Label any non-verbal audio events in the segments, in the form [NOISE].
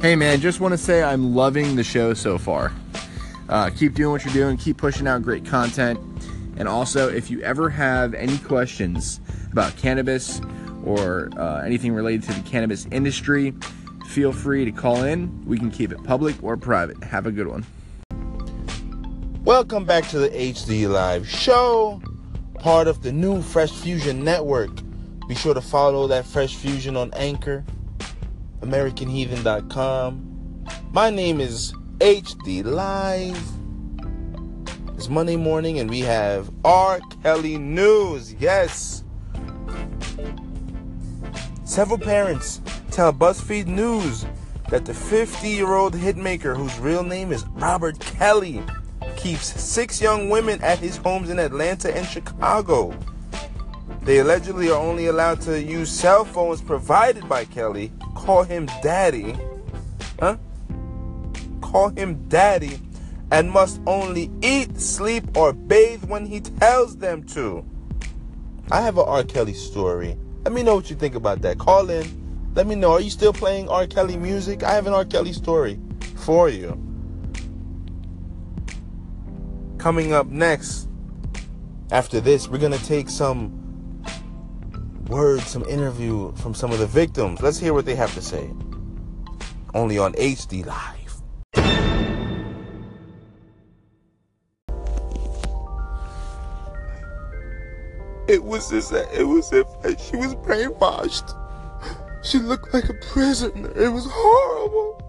Hey man, just want to say I'm loving the show so far. Uh, keep doing what you're doing, keep pushing out great content. And also, if you ever have any questions about cannabis or uh, anything related to the cannabis industry, feel free to call in. We can keep it public or private. Have a good one. Welcome back to the HD Live Show, part of the new Fresh Fusion Network. Be sure to follow that Fresh Fusion on Anchor AmericanHeathen.com. My name is HD Live. It's Monday morning and we have R. Kelly News. Yes. Several parents tell BuzzFeed News that the 50 year old hitmaker, whose real name is Robert Kelly, keeps six young women at his homes in Atlanta and Chicago. They allegedly are only allowed to use cell phones provided by Kelly, call him daddy, huh? Call him daddy, and must only eat, sleep, or bathe when he tells them to. I have an R. Kelly story. Let me know what you think about that. Call in. Let me know. Are you still playing R. Kelly music? I have an R. Kelly story for you. Coming up next, after this, we're going to take some words, some interview from some of the victims. Let's hear what they have to say. Only on HD Live. It was as it was if she was brainwashed. She looked like a prisoner. It was horrible.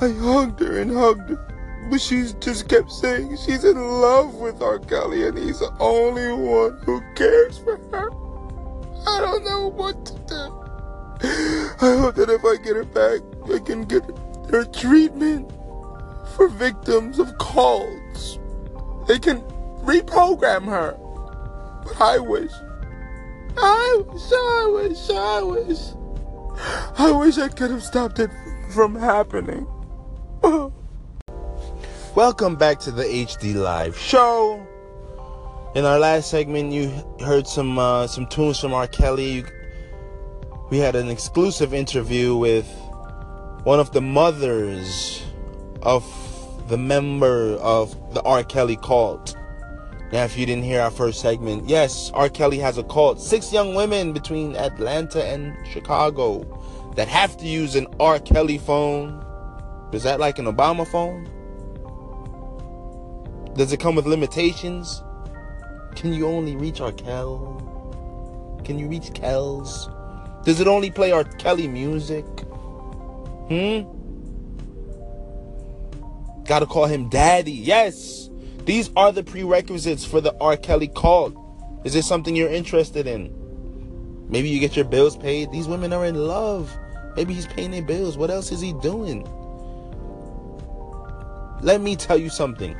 I hugged her and hugged her, but she just kept saying she's in love with R. Kelly and he's the only one who cares for her. I don't know what to do. I hope that if I get her back, I can get her treatment for victims of cults. They can reprogram her. But I wish, I wish, I wish, I wish, I wish I could have stopped it from happening. [LAUGHS] Welcome back to the HD Live Show. In our last segment, you heard some uh, some tunes from R. Kelly. We had an exclusive interview with one of the mothers of the member of the R. Kelly cult. Now, if you didn't hear our first segment, yes, R. Kelly has a cult. Six young women between Atlanta and Chicago that have to use an R. Kelly phone. Is that like an Obama phone? Does it come with limitations? Can you only reach R. Kel? Can you reach Kells? Does it only play R. Kelly music? Hmm? Gotta call him daddy. Yes! These are the prerequisites for the R. Kelly call. Is this something you're interested in? Maybe you get your bills paid. These women are in love. Maybe he's paying their bills. What else is he doing? Let me tell you something.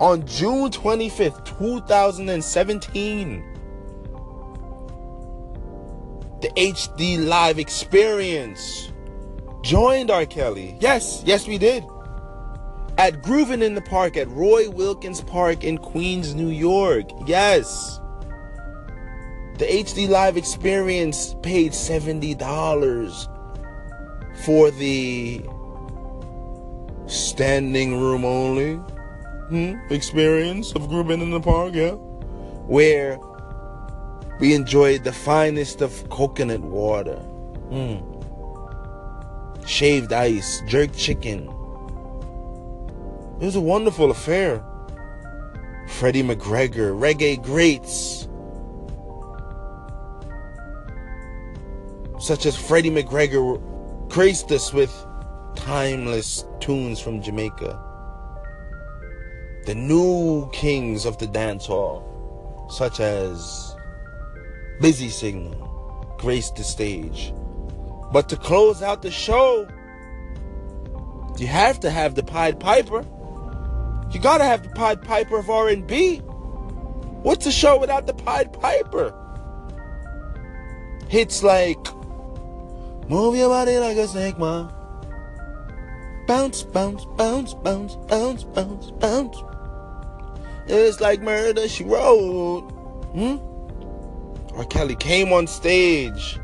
On June 25th, 2017, the HD Live experience joined R. Kelly. Yes, yes, we did. At Groovin in the Park at Roy Wilkins Park in Queens, New York. Yes. The HD Live experience paid $70 for the standing room only hmm, experience of Groovin in the Park, yeah. Where we enjoyed the finest of coconut water. Mm. Shaved ice, jerk chicken. It was a wonderful affair. Freddie McGregor, reggae greats. Such as Freddie McGregor graced us with timeless tunes from Jamaica. The new kings of the dance hall, such as Busy Signal, graced the stage. But to close out the show, you have to have the Pied Piper. You gotta have the Pied Piper of R&B. What's a show without the Pied Piper? Hits like Move your body like a snake, ma. Bounce, bounce, bounce, bounce, bounce, bounce, bounce. It's like murder she wrote. Hmm? R. Kelly came on stage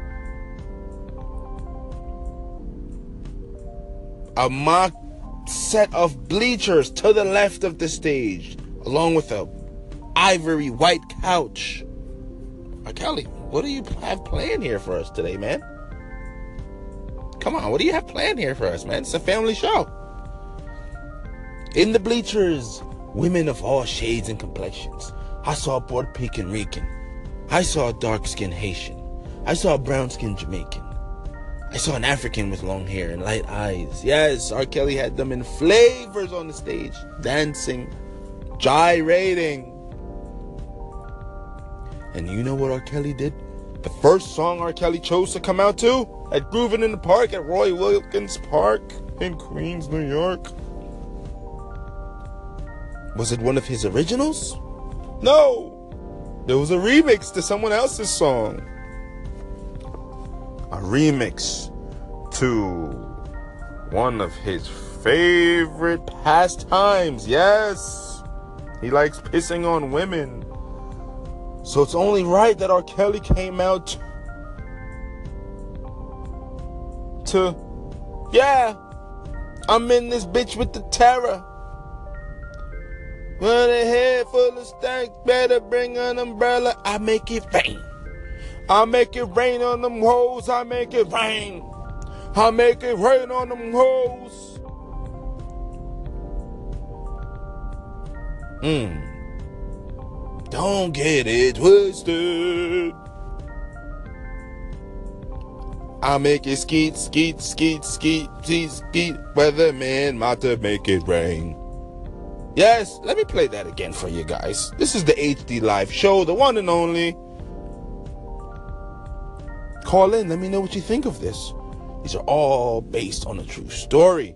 a mock set of bleachers to the left of the stage, along with a ivory white couch. Uh, Kelly, what do you have planned here for us today, man? Come on, what do you have planned here for us, man? It's a family show. In the bleachers, women of all shades and complexions. I saw a Puerto Rican Rican. I saw a dark skinned Haitian. I saw a brown skinned Jamaican. I saw an African with long hair and light eyes. Yes, R. Kelly had them in flavors on the stage, dancing, gyrating. And you know what R. Kelly did? The first song R. Kelly chose to come out to at Groovin' in the Park at Roy Wilkins Park in Queens, New York. Was it one of his originals? No! There was a remix to someone else's song. A remix to one of his favorite pastimes. Yes! He likes pissing on women. So it's only right that R. Kelly came out to, yeah, I'm in this bitch with the terror. With a head full of stank, better bring an umbrella. I make it rain. I make it rain on them hoes. I make it rain. I make it rain on them hoes. Mmm. Don't get it twisted. I make it skeet, skeet, skeet, skeet, skeet, skeet. Weatherman, about to make it rain. Yes, let me play that again for you guys. This is the HD Live show, the one and only. Call in, let me know what you think of this. These are all based on a true story.